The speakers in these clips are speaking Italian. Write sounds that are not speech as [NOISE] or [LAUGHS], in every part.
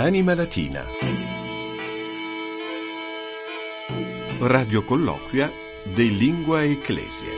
Anima Latina. Radio colloquia de Lingua Ecclesia.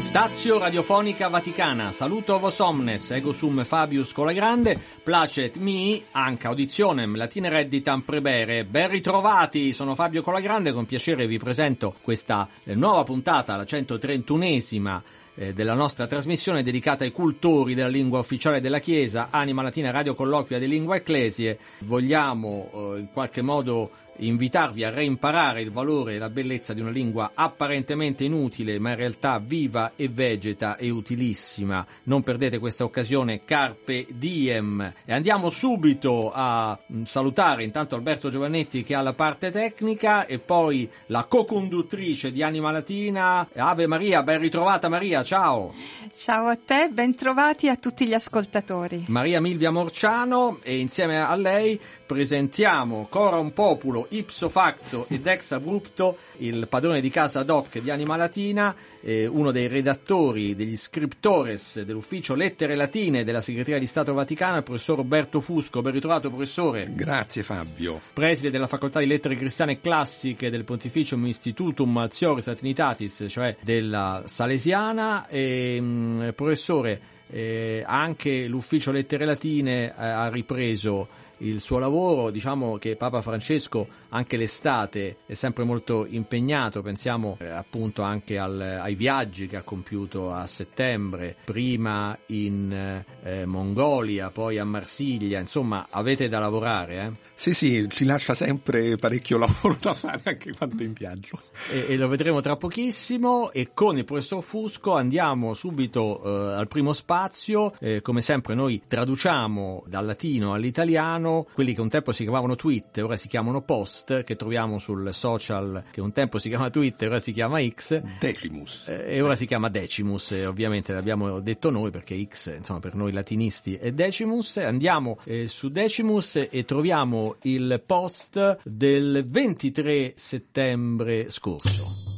Stazio Radiofonica Vaticana, saluto vos omnes, ego sum Fabius Colagrande, placet mi, anca auditionem latine redditam prebere, ben ritrovati, sono Fabio Colagrande, con piacere vi presento questa eh, nuova puntata, la 131esima eh, della nostra trasmissione dedicata ai cultori della lingua ufficiale della Chiesa, Anima Latina Radio Colloquia di Lingua Ecclesie. Vogliamo eh, in qualche modo invitarvi a reimparare il valore e la bellezza di una lingua apparentemente inutile, ma in realtà viva e vegeta e utilissima. Non perdete questa occasione, carpe diem. E andiamo subito a mm, salutare intanto Alberto Giovannetti che ha la parte tecnica e poi la co-conduttrice di Anima Latina, Ave Maria, ben ritrovata Maria, ciao! Ciao a te, ben trovati a tutti gli ascoltatori. Maria Milvia Morciano e insieme a lei presentiamo Coram Populo ipso facto ed ex abrupto il padrone di casa doc di Anima Latina, eh, uno dei redattori, degli scriptores dell'ufficio Lettere Latine della Segreteria di Stato Vaticana, il professor Roberto Fusco. Ben ritrovato professore. Grazie Fabio. Preside della Facoltà di Lettere Cristiane Classiche del Pontificium Institutum Altioris Trinitatis, cioè della Salesiana. E, mh, professore, eh, anche l'ufficio Lettere Latine eh, ha ripreso il suo lavoro, diciamo che Papa Francesco anche l'estate è sempre molto impegnato, pensiamo eh, appunto anche al, ai viaggi che ha compiuto a settembre, prima in eh, Mongolia, poi a Marsiglia, insomma avete da lavorare. Eh? Sì, sì, ci lascia sempre parecchio lavoro da fare anche quando in viaggio. E, e lo vedremo tra pochissimo e con il professor Fusco andiamo subito eh, al primo spazio, eh, come sempre noi traduciamo dal latino all'italiano quelli che un tempo si chiamavano tweet, ora si chiamano post che troviamo sul social che un tempo si chiama Twitter, ora si chiama X. Decimus. Eh, e ora si chiama Decimus, e ovviamente l'abbiamo detto noi perché X, insomma, per noi latinisti è Decimus. Andiamo eh, su Decimus e troviamo il post del 23 settembre scorso.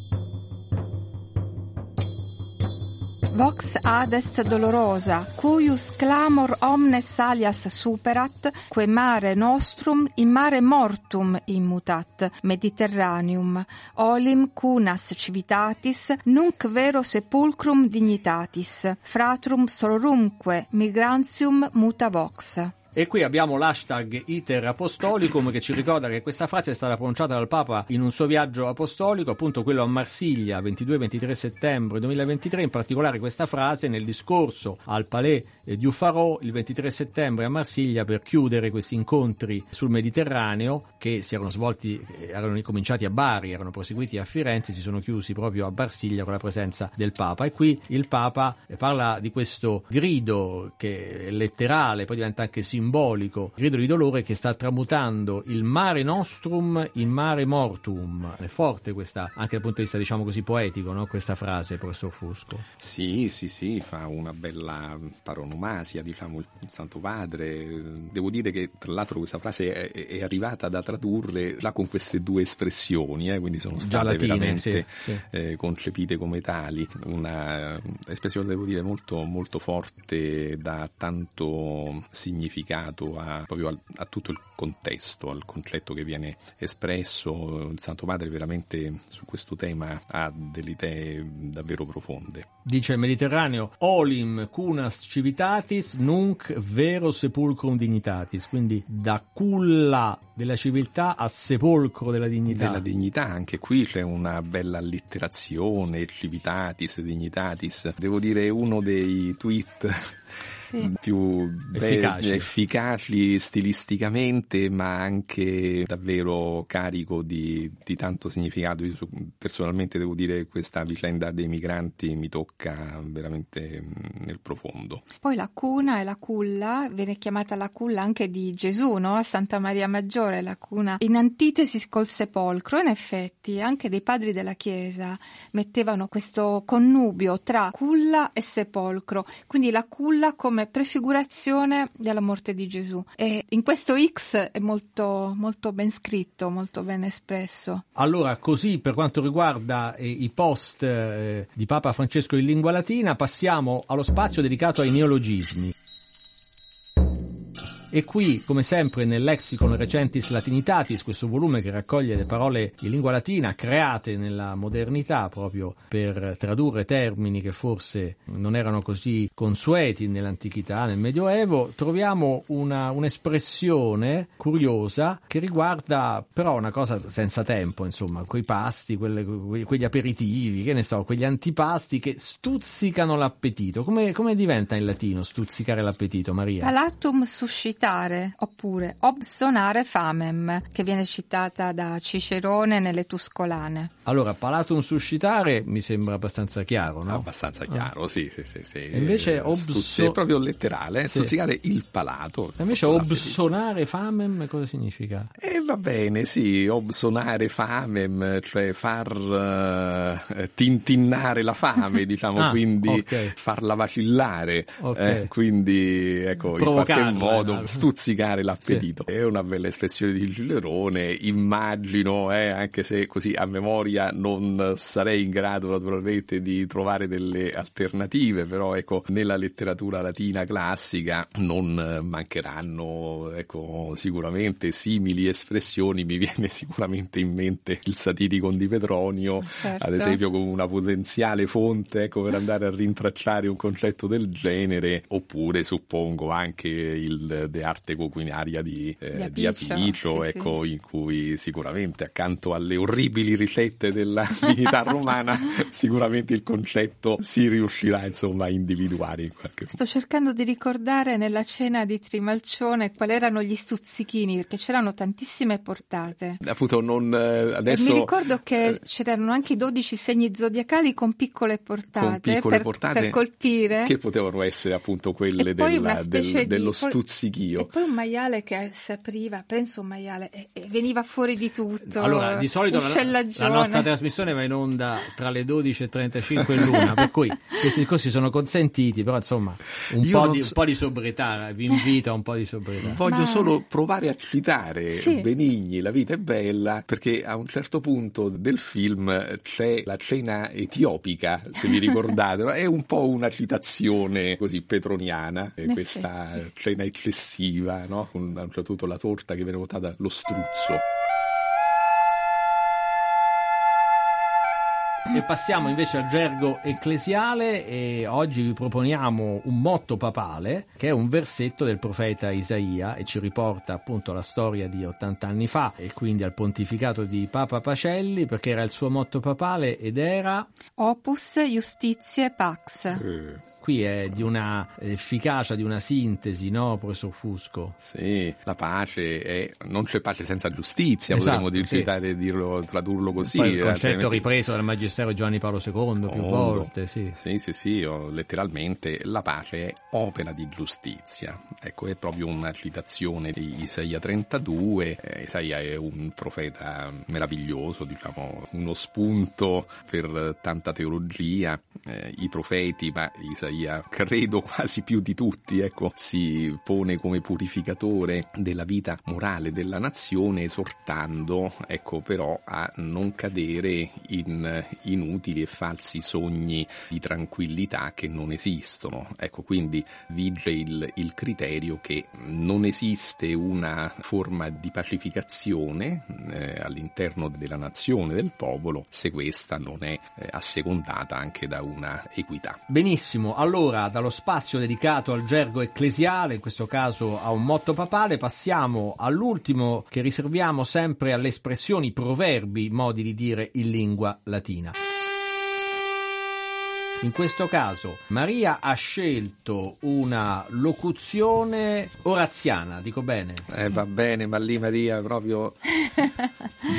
Vox adest dolorosa, cuius clamor omnes alias superat, que mare nostrum in mare mortum immutat, Mediterraneum, olim cunas civitatis, nunc vero sepulcrum dignitatis, fratrum sororumque migrantium muta vox. E qui abbiamo l'hashtag iter apostolicum che ci ricorda che questa frase è stata pronunciata dal Papa in un suo viaggio apostolico, appunto quello a Marsiglia, 22-23 settembre 2023, in particolare questa frase nel discorso al Palais di Uffarò il 23 settembre a Marsiglia per chiudere questi incontri sul Mediterraneo che si erano svolti, erano cominciati a Bari, erano proseguiti a Firenze, si sono chiusi proprio a Marsiglia con la presenza del Papa. E qui il Papa parla di questo grido che è letterale, poi diventa anche simbolico grido di dolore che sta tramutando il mare nostrum in mare mortum. È forte questa, anche dal punto di vista diciamo così poetico, no? questa frase, professor Fusco. Sì, sì, sì, fa una bella paronomasia, diciamo, il Santo Padre. Devo dire che tra l'altro questa frase è, è arrivata da tradurre là con queste due espressioni, eh, quindi sono state latine, veramente sì, sì. Eh, concepite come tali. Una espressione, devo dire, molto, molto forte, da tanto significato legato a, proprio al, a tutto il contesto, al concetto che viene espresso. Il Santo Padre veramente su questo tema ha delle idee davvero profonde. Dice il Mediterraneo, olim cunas civitatis nunc vero sepulcrum dignitatis, quindi da culla della civiltà a sepolcro della dignità. Della dignità, anche qui c'è una bella allitterazione, civitatis, dignitatis. Devo dire uno dei tweet sì. più efficaci. Be- efficaci stilisticamente, ma anche davvero carico di, di tanto significato. Io personalmente devo dire che questa vicenda dei migranti mi tocca veramente nel profondo. Poi la cuna e la culla, viene chiamata la culla anche di Gesù, no? a Santa Maria Maggiore, la cuna in antitesi col sepolcro. In effetti anche dei padri della Chiesa mettevano questo connubio tra culla e sepolcro, quindi la culla come come prefigurazione della morte di Gesù. E in questo X è molto, molto ben scritto, molto ben espresso. Allora, così per quanto riguarda eh, i post eh, di Papa Francesco in lingua latina, passiamo allo spazio dedicato ai neologismi. E qui, come sempre, nel Lexicon Recentis Latinitatis, questo volume che raccoglie le parole in lingua latina create nella modernità proprio per tradurre termini che forse non erano così consueti nell'antichità, nel Medioevo, troviamo una, un'espressione curiosa che riguarda però una cosa senza tempo, insomma, quei pasti, quelle, quegli aperitivi, che ne so, quegli antipasti che stuzzicano l'appetito. Come, come diventa in latino stuzzicare l'appetito, Maria? Palatum suscitare oppure obsonare famem, che viene citata da Cicerone nelle Tuscolane. Allora, palatum suscitare mi sembra abbastanza chiaro, no? Abbastanza chiaro, ah. sì, sì, sì. sì. Invece obso... Stuzzi, è proprio letterale, eh? sì. stuzzicare il palato. E invece obsonare famem cosa significa? E eh, va bene, sì, obsonare famem, cioè far uh, tintinnare la fame, [LAUGHS] diciamo, ah, quindi okay. farla vacillare. Okay. Eh, quindi, ecco, in qualche modo stuzzicare l'appetito. Sì. È una bella espressione di Cicerone, immagino, eh, anche se così a memoria non sarei in grado naturalmente di trovare delle alternative, però ecco, nella letteratura latina classica non mancheranno ecco, sicuramente simili espressioni, mi viene [LAUGHS] sicuramente in mente il satirico di Petronio, certo. ad esempio come una potenziale fonte ecco, per andare a rintracciare un concetto del genere, oppure suppongo anche il De arte coquinaria di, eh, di Apiccio, sì, ecco, sì. in cui sicuramente accanto alle orribili ricette della [LAUGHS] divinità romana, [LAUGHS] sicuramente il concetto si riuscirà insomma a individuare in qualche modo. Sto cercando di ricordare nella cena di Trimalcione quali erano gli stuzzichini, perché c'erano tantissime portate. Appunto, non eh, adesso. E mi ricordo che eh, c'erano anche i 12 segni zodiacali con piccole portate, con piccole per, portate per colpire. Che potevano essere appunto quelle della, del, dello stuzzichino io. E poi un maiale che si apriva, penso un maiale, e, e veniva fuori di tutto. Allora, di solito la, la, nostra trasmissione va in onda tra le 12.35 e l'una, per cui questi discorsi sono consentiti, però insomma un, po di, un po' di, sobrietà, vi invito a un po' di sobrietà. Voglio Ma... solo provare a citare sì. Benigni, La vita è bella, perché a un certo punto del film c'è la cena etiopica, se vi ricordate, [LAUGHS] è un po' una citazione così petroniana, questa cena eccessiva festiva, no? con punto la torta che viene votata lo struzzo. E passiamo invece al gergo ecclesiale e oggi vi proponiamo un motto papale che è un versetto del profeta Isaia e ci riporta appunto alla storia di 80 anni fa e quindi al pontificato di Papa Pacelli perché era il suo motto papale ed era Opus Justitiae Pax. Eh qui è di una efficacia, di una sintesi, no, professor Fusco? Sì, la pace è, non c'è pace senza giustizia, esatto, potremmo sì. dirlo, tradurlo così. Poi il eh, concetto ripreso dal Magistero Giovanni Paolo II più volte, sì. Sì, sì, sì, letteralmente la pace è opera di giustizia. Ecco, è proprio una citazione di Isaia 32. Eh, Isaia è un profeta meraviglioso, diciamo, uno spunto per tanta teologia. Eh, I profeti, ma Isaia Isaia, credo quasi più di tutti, ecco, si pone come purificatore della vita morale della nazione, esortando, ecco, però a non cadere in inutili e falsi sogni di tranquillità che non esistono. Ecco, quindi vige il, il criterio che non esiste una forma di pacificazione eh, all'interno della nazione, del popolo, se questa non è eh, assecondata anche da una equità. Benissimo, allora, dallo spazio dedicato al gergo ecclesiale, in questo caso a un motto papale, passiamo all'ultimo che riserviamo sempre alle espressioni, proverbi, modi di dire in lingua latina. In questo caso Maria ha scelto una locuzione oraziana, dico bene? Eh, va bene, ma lì Maria proprio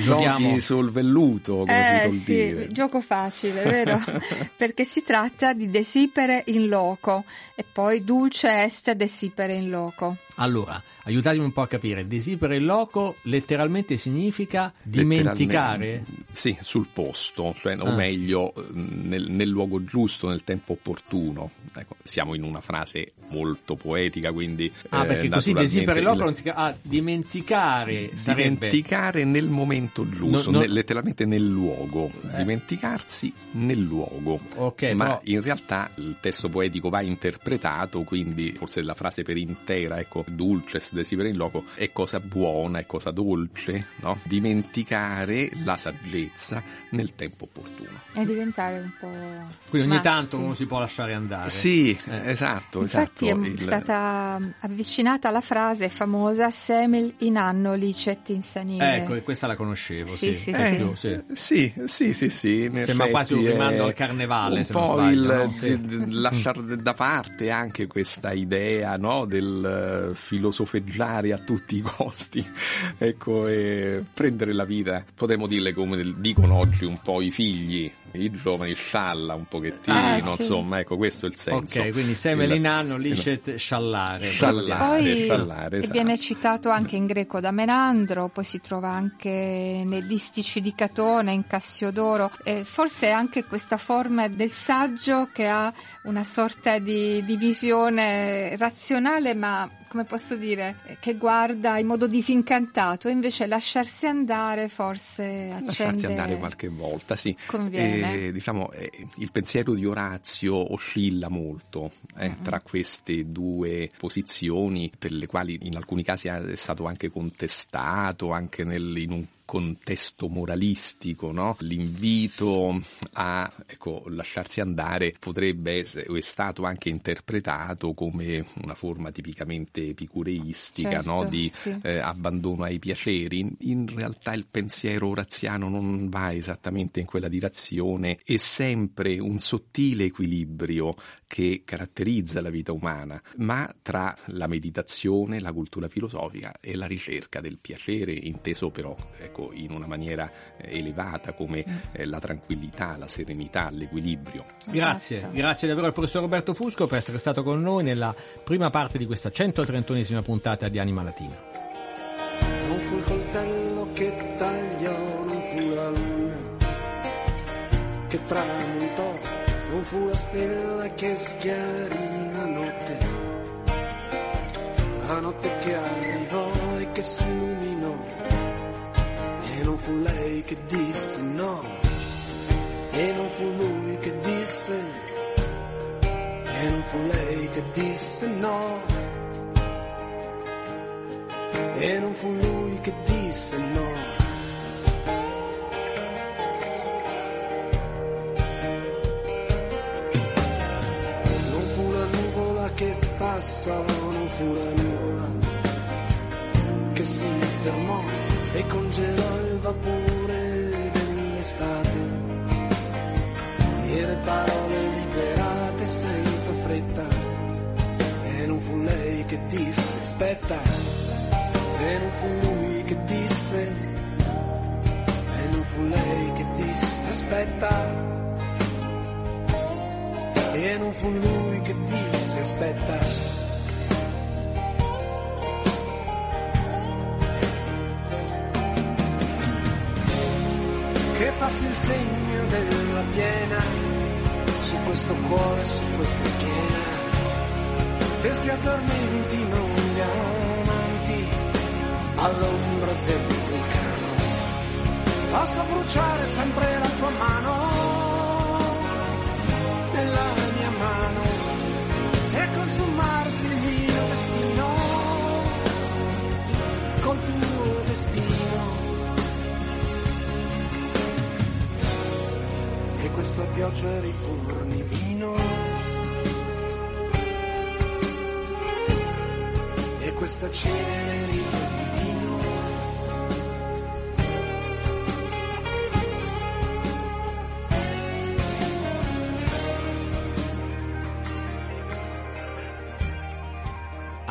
Giochi sul velluto, come eh, si sì, dire. gioco facile, vero? [LAUGHS] Perché si tratta di desipere in loco e poi dulce est desipere in loco. Allora, aiutatemi un po' a capire. Desipere in loco letteralmente significa dimenticare? Sì, sul posto, cioè, o ah. meglio, nel, nel, luogo giusto, nel tempo opportuno. Ecco, siamo in una frase molto poetica, quindi... Ah, perché eh, così desipere in loco non si chiama... Ah, dimenticare sarebbe... Dimenticare nel momento giusto, no, no... Nel, letteralmente nel luogo. Eh. Dimenticarsi nel luogo. Okay, Ma però... in realtà il testo poetico va interpretato, quindi forse la frase per intera, ecco, dulces desipere in loco è cosa buona, è cosa dolce, no? Dimenticare la saggezza nel tempo opportuno. E diventare un po'... Quindi ogni tanto uno si può lasciare andare. Sì, eh. esatto, Infatti esatto. è il... stata avvicinata la frase famosa semel in anno licet insanire. Ecco, questa la conoscevo, sì. Sì, sì, eh, sì. sì. sì, sì, sì, sì Sembra quasi un rimando al carnevale, un se po' non sbaglio. il, no? sì. lasciare da parte anche questa idea no, del filosofeggiare a tutti i costi, ecco, e prendere la vita, potremmo dirle come dicono oggi un po' i figli, i giovani scialla un pochettino, Eh, sì. insomma, ecco, questo è il senso. Ok, quindi semel in anno, licet sciallare. Sciallare. Poi sciallare, e esatto. viene citato anche in greco da Menandro, poi si trova anche nei distici di Catone, in Cassiodoro, e forse anche questa forma del saggio che ha una sorta di, di visione razionale, ma come posso dire, che guarda in modo disincantato, e invece lasciarsi andare forse accende... Lasciarsi andare qualche volta, sì. Conviene. E, diciamo, eh, il pensiero di Orazio oscilla molto eh, Mhm. tra queste due posizioni, per le quali in alcuni casi è stato anche contestato, anche nel- in un contesto moralistico, no? l'invito a ecco, lasciarsi andare potrebbe essere, o è stato anche interpretato come una forma tipicamente epicureistica Certo, no? di sì. eh, abbandono ai piaceri. In, in realtà il pensiero oraziano non va esattamente in quella direzione, è sempre un sottile equilibrio che caratterizza la vita umana, ma tra la meditazione, la cultura filosofica e la ricerca del piacere, inteso però ecco, in una maniera eh, elevata come eh, la tranquillità, la serenità, l'equilibrio. Grazie, grazie davvero al professor Roberto Fusco per essere stato con noi nella prima parte di questa 131esima puntata di Anima Latina. Non fu il coltello che tagliò, non fu la luna che la stella che schiarì notte, la notte che arrivò e che si illuminò, e non fu lei che disse no, e non fu lui che disse, e non fu lei che disse no. E non fu lui che disse no. Non fu la nuvola che si fermò e congelò il vapore dell'estate. E le parole liberate senza fretta. E non fu lei che disse aspetta. E non fu lui che disse, e non fu lei che disse aspetta. E non fu lui che disse aspetta. Passi il segno della piena su questo cuore, su questa schiena. E si addormentino gli amanti all'ombra del vulcano. Posso bruciare sempre la tua mano nella mia mano e consumarsi questa pioggia ritorni vino. E questa cenere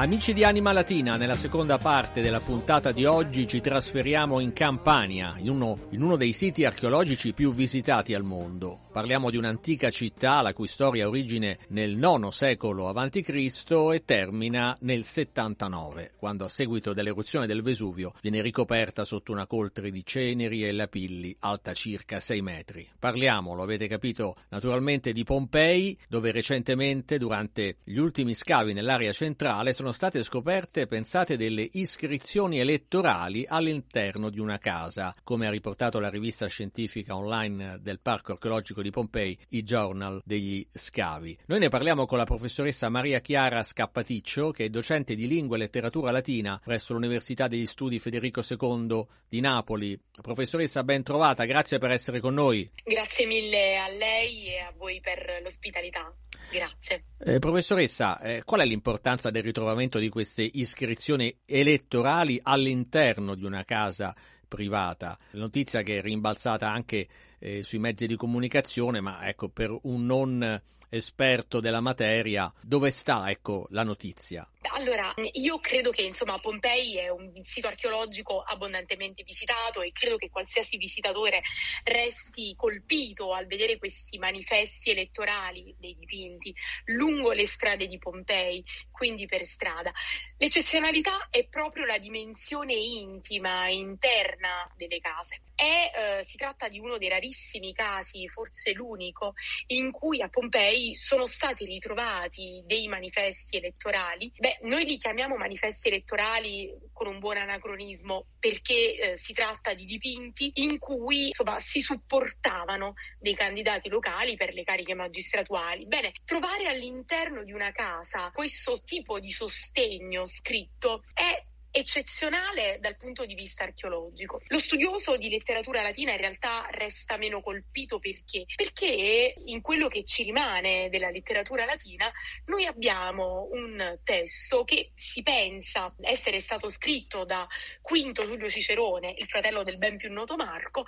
Amici di Anima Latina, nella seconda parte della puntata di oggi ci trasferiamo in Campania, in uno, in uno, dei siti archeologici più visitati al mondo. Parliamo di un'antica città la cui storia ha origine nel IX secolo a.C. e termina nel 79, quando a seguito dell'eruzione del Vesuvio viene ricoperta sotto una coltre di ceneri e lapilli alta circa 6 metri. Parliamo, lo avete capito, naturalmente di Pompei, dove recentemente, durante gli ultimi scavi nell'area centrale, sono state scoperte, pensate, delle iscrizioni elettorali all'interno di una casa, come ha riportato la rivista scientifica online del Parco Archeologico di Pompei, i Journal degli Scavi. Noi ne parliamo con la professoressa Maria Chiara Scappaticcio, che è docente di lingua e letteratura latina presso l'Università degli Studi Federico II di Napoli. Professoressa, ben trovata, grazie per essere con noi. Grazie mille a lei e a voi per l'ospitalità. Grazie. Eh, professoressa, eh, qual è l'importanza del ritrovamento di queste iscrizioni elettorali all'interno di una casa privata? Notizia che è rimbalzata anche eh, sui mezzi di comunicazione, ma ecco, per un non esperto della materia, dove sta ecco, la notizia? Allora, io credo che insomma Pompei è un sito archeologico abbondantemente visitato e credo che qualsiasi visitatore resti colpito al vedere questi manifesti elettorali dei dipinti lungo le strade di Pompei, quindi per strada. L'eccezionalità è proprio la dimensione intima, interna delle case. È, eh, si tratta di uno dei rarissimi casi, forse l'unico, in cui a Pompei sono stati ritrovati dei manifesti elettorali. Beh, noi li chiamiamo manifesti elettorali con un buon anacronismo perché eh, si tratta di dipinti in cui insomma, si supportavano dei candidati locali per le cariche magistratuali. Bene, trovare all'interno di una casa questo tipo di sostegno scritto è eccezionale dal punto di vista archeologico. Lo studioso di letteratura latina in realtà resta meno colpito perché? Perché in quello che ci rimane della letteratura latina noi abbiamo un testo che si pensa essere stato scritto da Quinto Giulio Cicerone, il fratello del ben più noto Marco,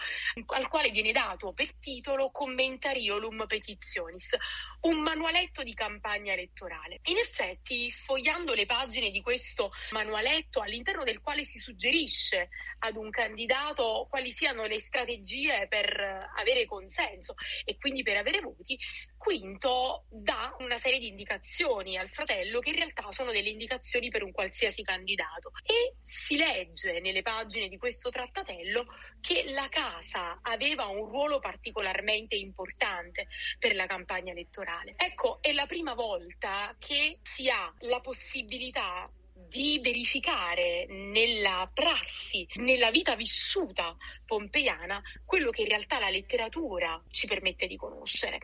al quale viene dato per titolo Commentariolum Petitionis, un manualetto di campagna elettorale. In effetti, sfogliando le pagine di questo manualetto all'interno del quale si suggerisce ad un candidato quali siano le strategie per avere consenso e quindi per avere voti, Quinto dà una serie di indicazioni al fratello che in realtà sono delle indicazioni per un qualsiasi candidato e si legge nelle pagine di questo trattatello che la casa aveva un ruolo particolarmente importante per la campagna elettorale. Ecco, è la prima volta che si ha la possibilità di verificare nella prassi, nella vita vissuta pompeiana, quello che in realtà la letteratura ci permette di conoscere.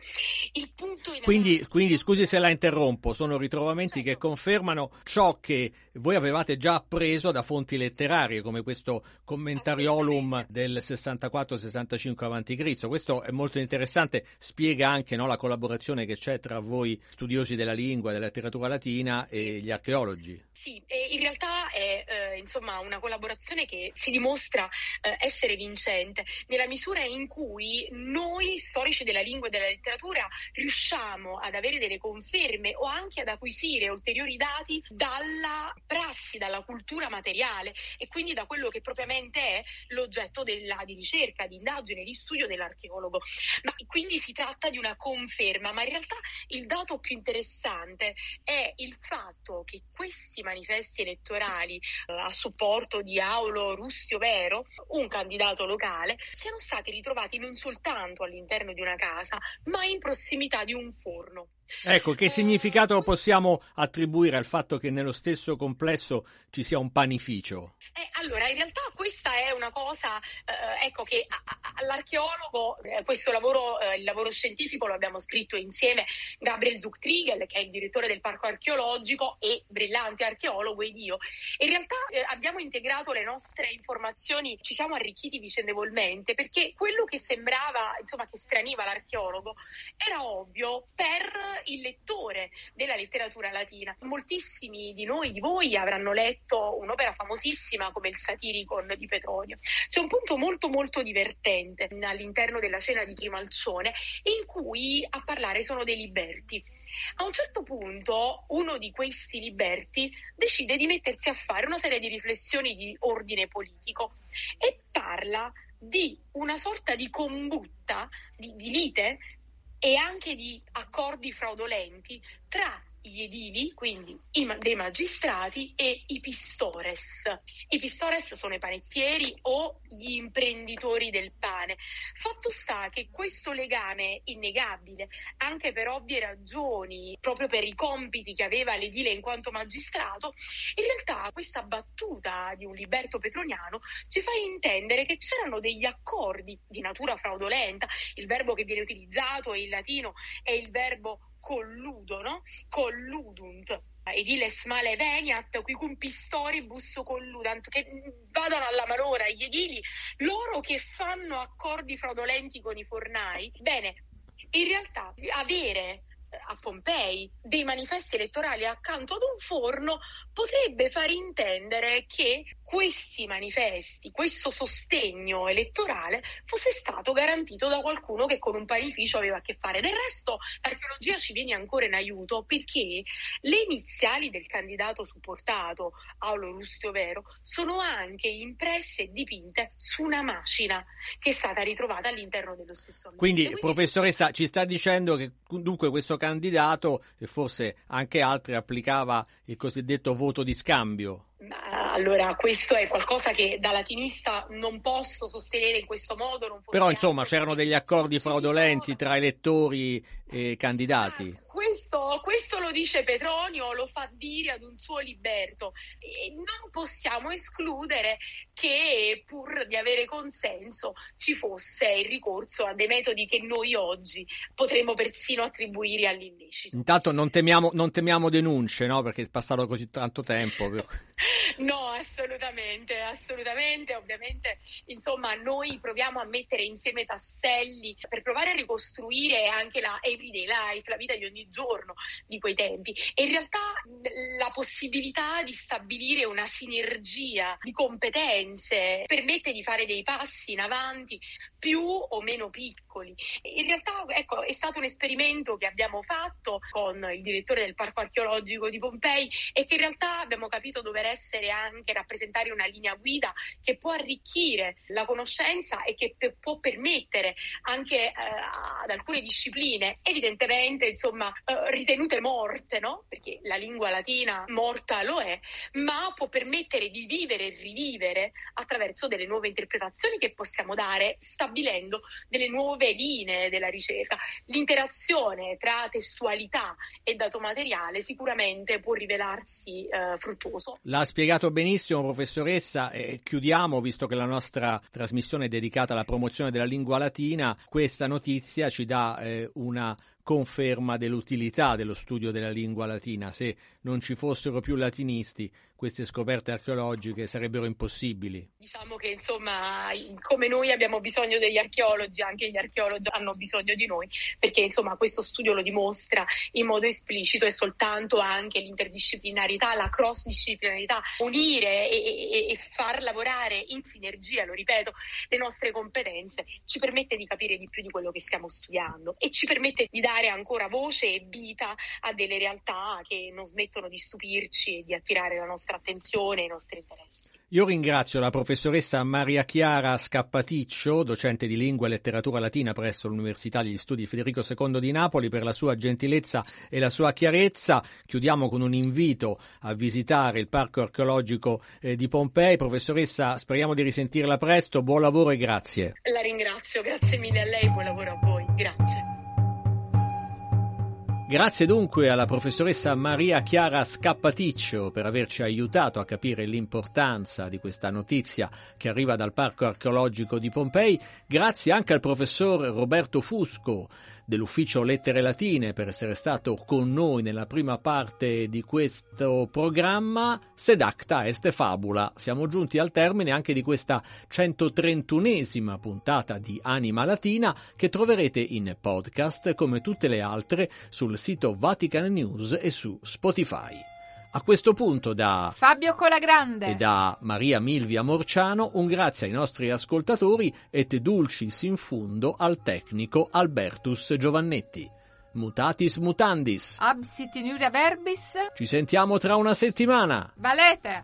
quindi, quindi, scusi se la interrompo, sono ritrovamenti che confermano ciò che voi avevate già appreso da fonti letterarie, come questo commentariolum del 64-65 a.C. Questo è molto interessante, spiega anche no, la collaborazione che c'è tra voi studiosi della lingua, della letteratura latina e gli archeologi. Sì, in realtà è eh, insomma una collaborazione che si dimostra eh, essere vincente nella misura in cui noi storici della lingua e della letteratura riusciamo ad avere delle conferme o anche ad acquisire ulteriori dati dalla prassi, dalla cultura materiale e quindi da quello che propriamente è l'oggetto della, di ricerca, di indagine, di studio dell'archeologo. Ma quindi si tratta di una conferma, ma in realtà il dato più interessante è il fatto che questi manifesti elettorali eh, a supporto di Aulo Rustio Vero, un candidato locale, siano stati ritrovati non soltanto all'interno di una casa, ma in prossimità di un forno. Ecco, che significato possiamo attribuire al fatto che nello stesso complesso ci sia un panificio? Eh, allora, in realtà questa è una cosa, eh, ecco, che all'archeologo eh, questo lavoro, eh, il lavoro scientifico lo abbiamo scritto insieme Gabriel Zuchtriegel, che è il direttore del parco archeologico e brillante archeologo, ed io. In realtà eh, abbiamo integrato le nostre informazioni, ci siamo arricchiti vicendevolmente, perché quello che sembrava, insomma, che straniva l'archeologo era ovvio per il lettore della letteratura latina. Moltissimi di noi, di voi, avranno letto un'opera famosissima come il Satiricon di Petronio. C'è un punto molto molto divertente all'interno della cena di Trimalcione in cui a parlare sono dei liberti. A un certo punto uno di questi liberti decide di mettersi a fare una serie di riflessioni di ordine politico e parla di una sorta di combutta, di, di lite e anche di accordi fraudolenti tra gli edili, quindi i, dei magistrati e i pistores. I pistores sono i panettieri o gli imprenditori del pane. Fatto sta che questo legame innegabile, anche per ovvie ragioni, proprio per i compiti che aveva l'edile in quanto magistrato, in realtà questa battuta di un liberto petroniano ci fa intendere che c'erano degli accordi di natura fraudolenta, il verbo che viene utilizzato in latino è il verbo colludono, colludunt, ediles male veniat, qui cum pistoribus colludant, che vadano alla malora gli edili, loro che fanno accordi fraudolenti con i fornai. Bene, in realtà avere a Pompei dei manifesti elettorali accanto ad un forno potrebbe far intendere che questi manifesti, questo sostegno elettorale fosse stato garantito da qualcuno che con un panificio aveva a che fare. Del resto l'archeologia ci viene ancora in aiuto perché le iniziali del candidato supportato, Aulo Lustio Vero, sono anche impresse e dipinte su una macina che è stata ritrovata all'interno dello stesso ambiente. Quindi, Quindi professoressa, ci sta dicendo che dunque questo candidato e forse anche altri applicava il cosiddetto voto di scambio. Allora, questo è qualcosa che da latinista non posso sostenere in questo modo. Però, insomma, c'erano degli accordi fraudolenti tra elettori e candidati. Ah, questo, questo, lo dice Petronio, lo fa dire ad un suo liberto. E non possiamo escludere che pur di avere consenso ci fosse il ricorso a dei metodi che noi oggi potremmo persino attribuire all'illecito. Intanto non temiamo, non temiamo denunce, no? Perché è passato così tanto tempo. [LAUGHS] [LAUGHS] no, assolutamente, assolutamente. Ovviamente, insomma, noi proviamo a mettere insieme tasselli per provare a ricostruire anche la everyday life, la vita di ogni giorno di quei tempi. E in realtà la possibilità di stabilire una sinergia di competenze permette di fare dei passi in avanti più o meno piccoli. In realtà, ecco, è stato un esperimento che abbiamo fatto con il direttore del Parco Archeologico di Pompei e che in realtà abbiamo capito dover essere anche rappresentare una linea guida che può arricchire la conoscenza e che può permettere anche eh, ad alcune discipline, evidentemente, insomma, eh, ritenute morte, no? Perché la lingua latina morta lo è, ma può permettere di vivere e rivivere attraverso delle nuove interpretazioni che possiamo dare, stabilendo delle nuove linee della ricerca. L'interazione tra testualità e dato materiale sicuramente può rivelarsi eh, fruttuoso. L'ha spiegato benissimo, professoressa. E chiudiamo, visto che la nostra trasmissione è dedicata alla promozione della lingua latina. Questa notizia ci dà eh, una conferma dell'utilità dello studio della lingua latina. Se non ci fossero più latinisti, queste scoperte archeologiche sarebbero impossibili. Diciamo che insomma, come noi abbiamo bisogno degli archeologi, anche gli archeologi hanno bisogno di noi, perché insomma questo studio lo dimostra in modo esplicito e soltanto anche l'interdisciplinarità, la cross disciplinarità, unire e, e, e far lavorare in sinergia, lo ripeto, le nostre competenze ci permette di capire di più di quello che stiamo studiando e ci permette di dare ancora voce e vita a delle realtà che non smettono di stupirci e di attirare la nostra attenzione e i nostri interessi. Io ringrazio la professoressa Maria Chiara Scappaticcio, docente di lingua e letteratura latina presso l'Università degli Studi Federico II di Napoli, per la sua gentilezza e la sua chiarezza. Chiudiamo con un invito a visitare il Parco archeologico eh, di Pompei. Professoressa, speriamo di risentirla presto. Buon lavoro e grazie. La ringrazio, grazie mille a lei, buon lavoro a voi. Grazie. Grazie dunque alla professoressa Maria Chiara Scappaticcio per averci aiutato a capire l'importanza di questa notizia che arriva dal Parco archeologico di Pompei. Grazie anche al professor Roberto Fusco dell'ufficio Lettere Latine per essere stato con noi nella prima parte di questo programma. Sed acta est fabula. Siamo giunti al termine anche di questa 131esima puntata di Anima Latina che troverete in podcast come tutte le altre sul sito Vatican News e su Spotify. A questo punto da Fabio Colagrande e da Maria Milvia Morciano un grazie ai nostri ascoltatori et dulcis in fundo al tecnico Albertus Giovannetti. Mutatis mutandis. Absit in verbis Ci sentiamo tra una settimana. Valete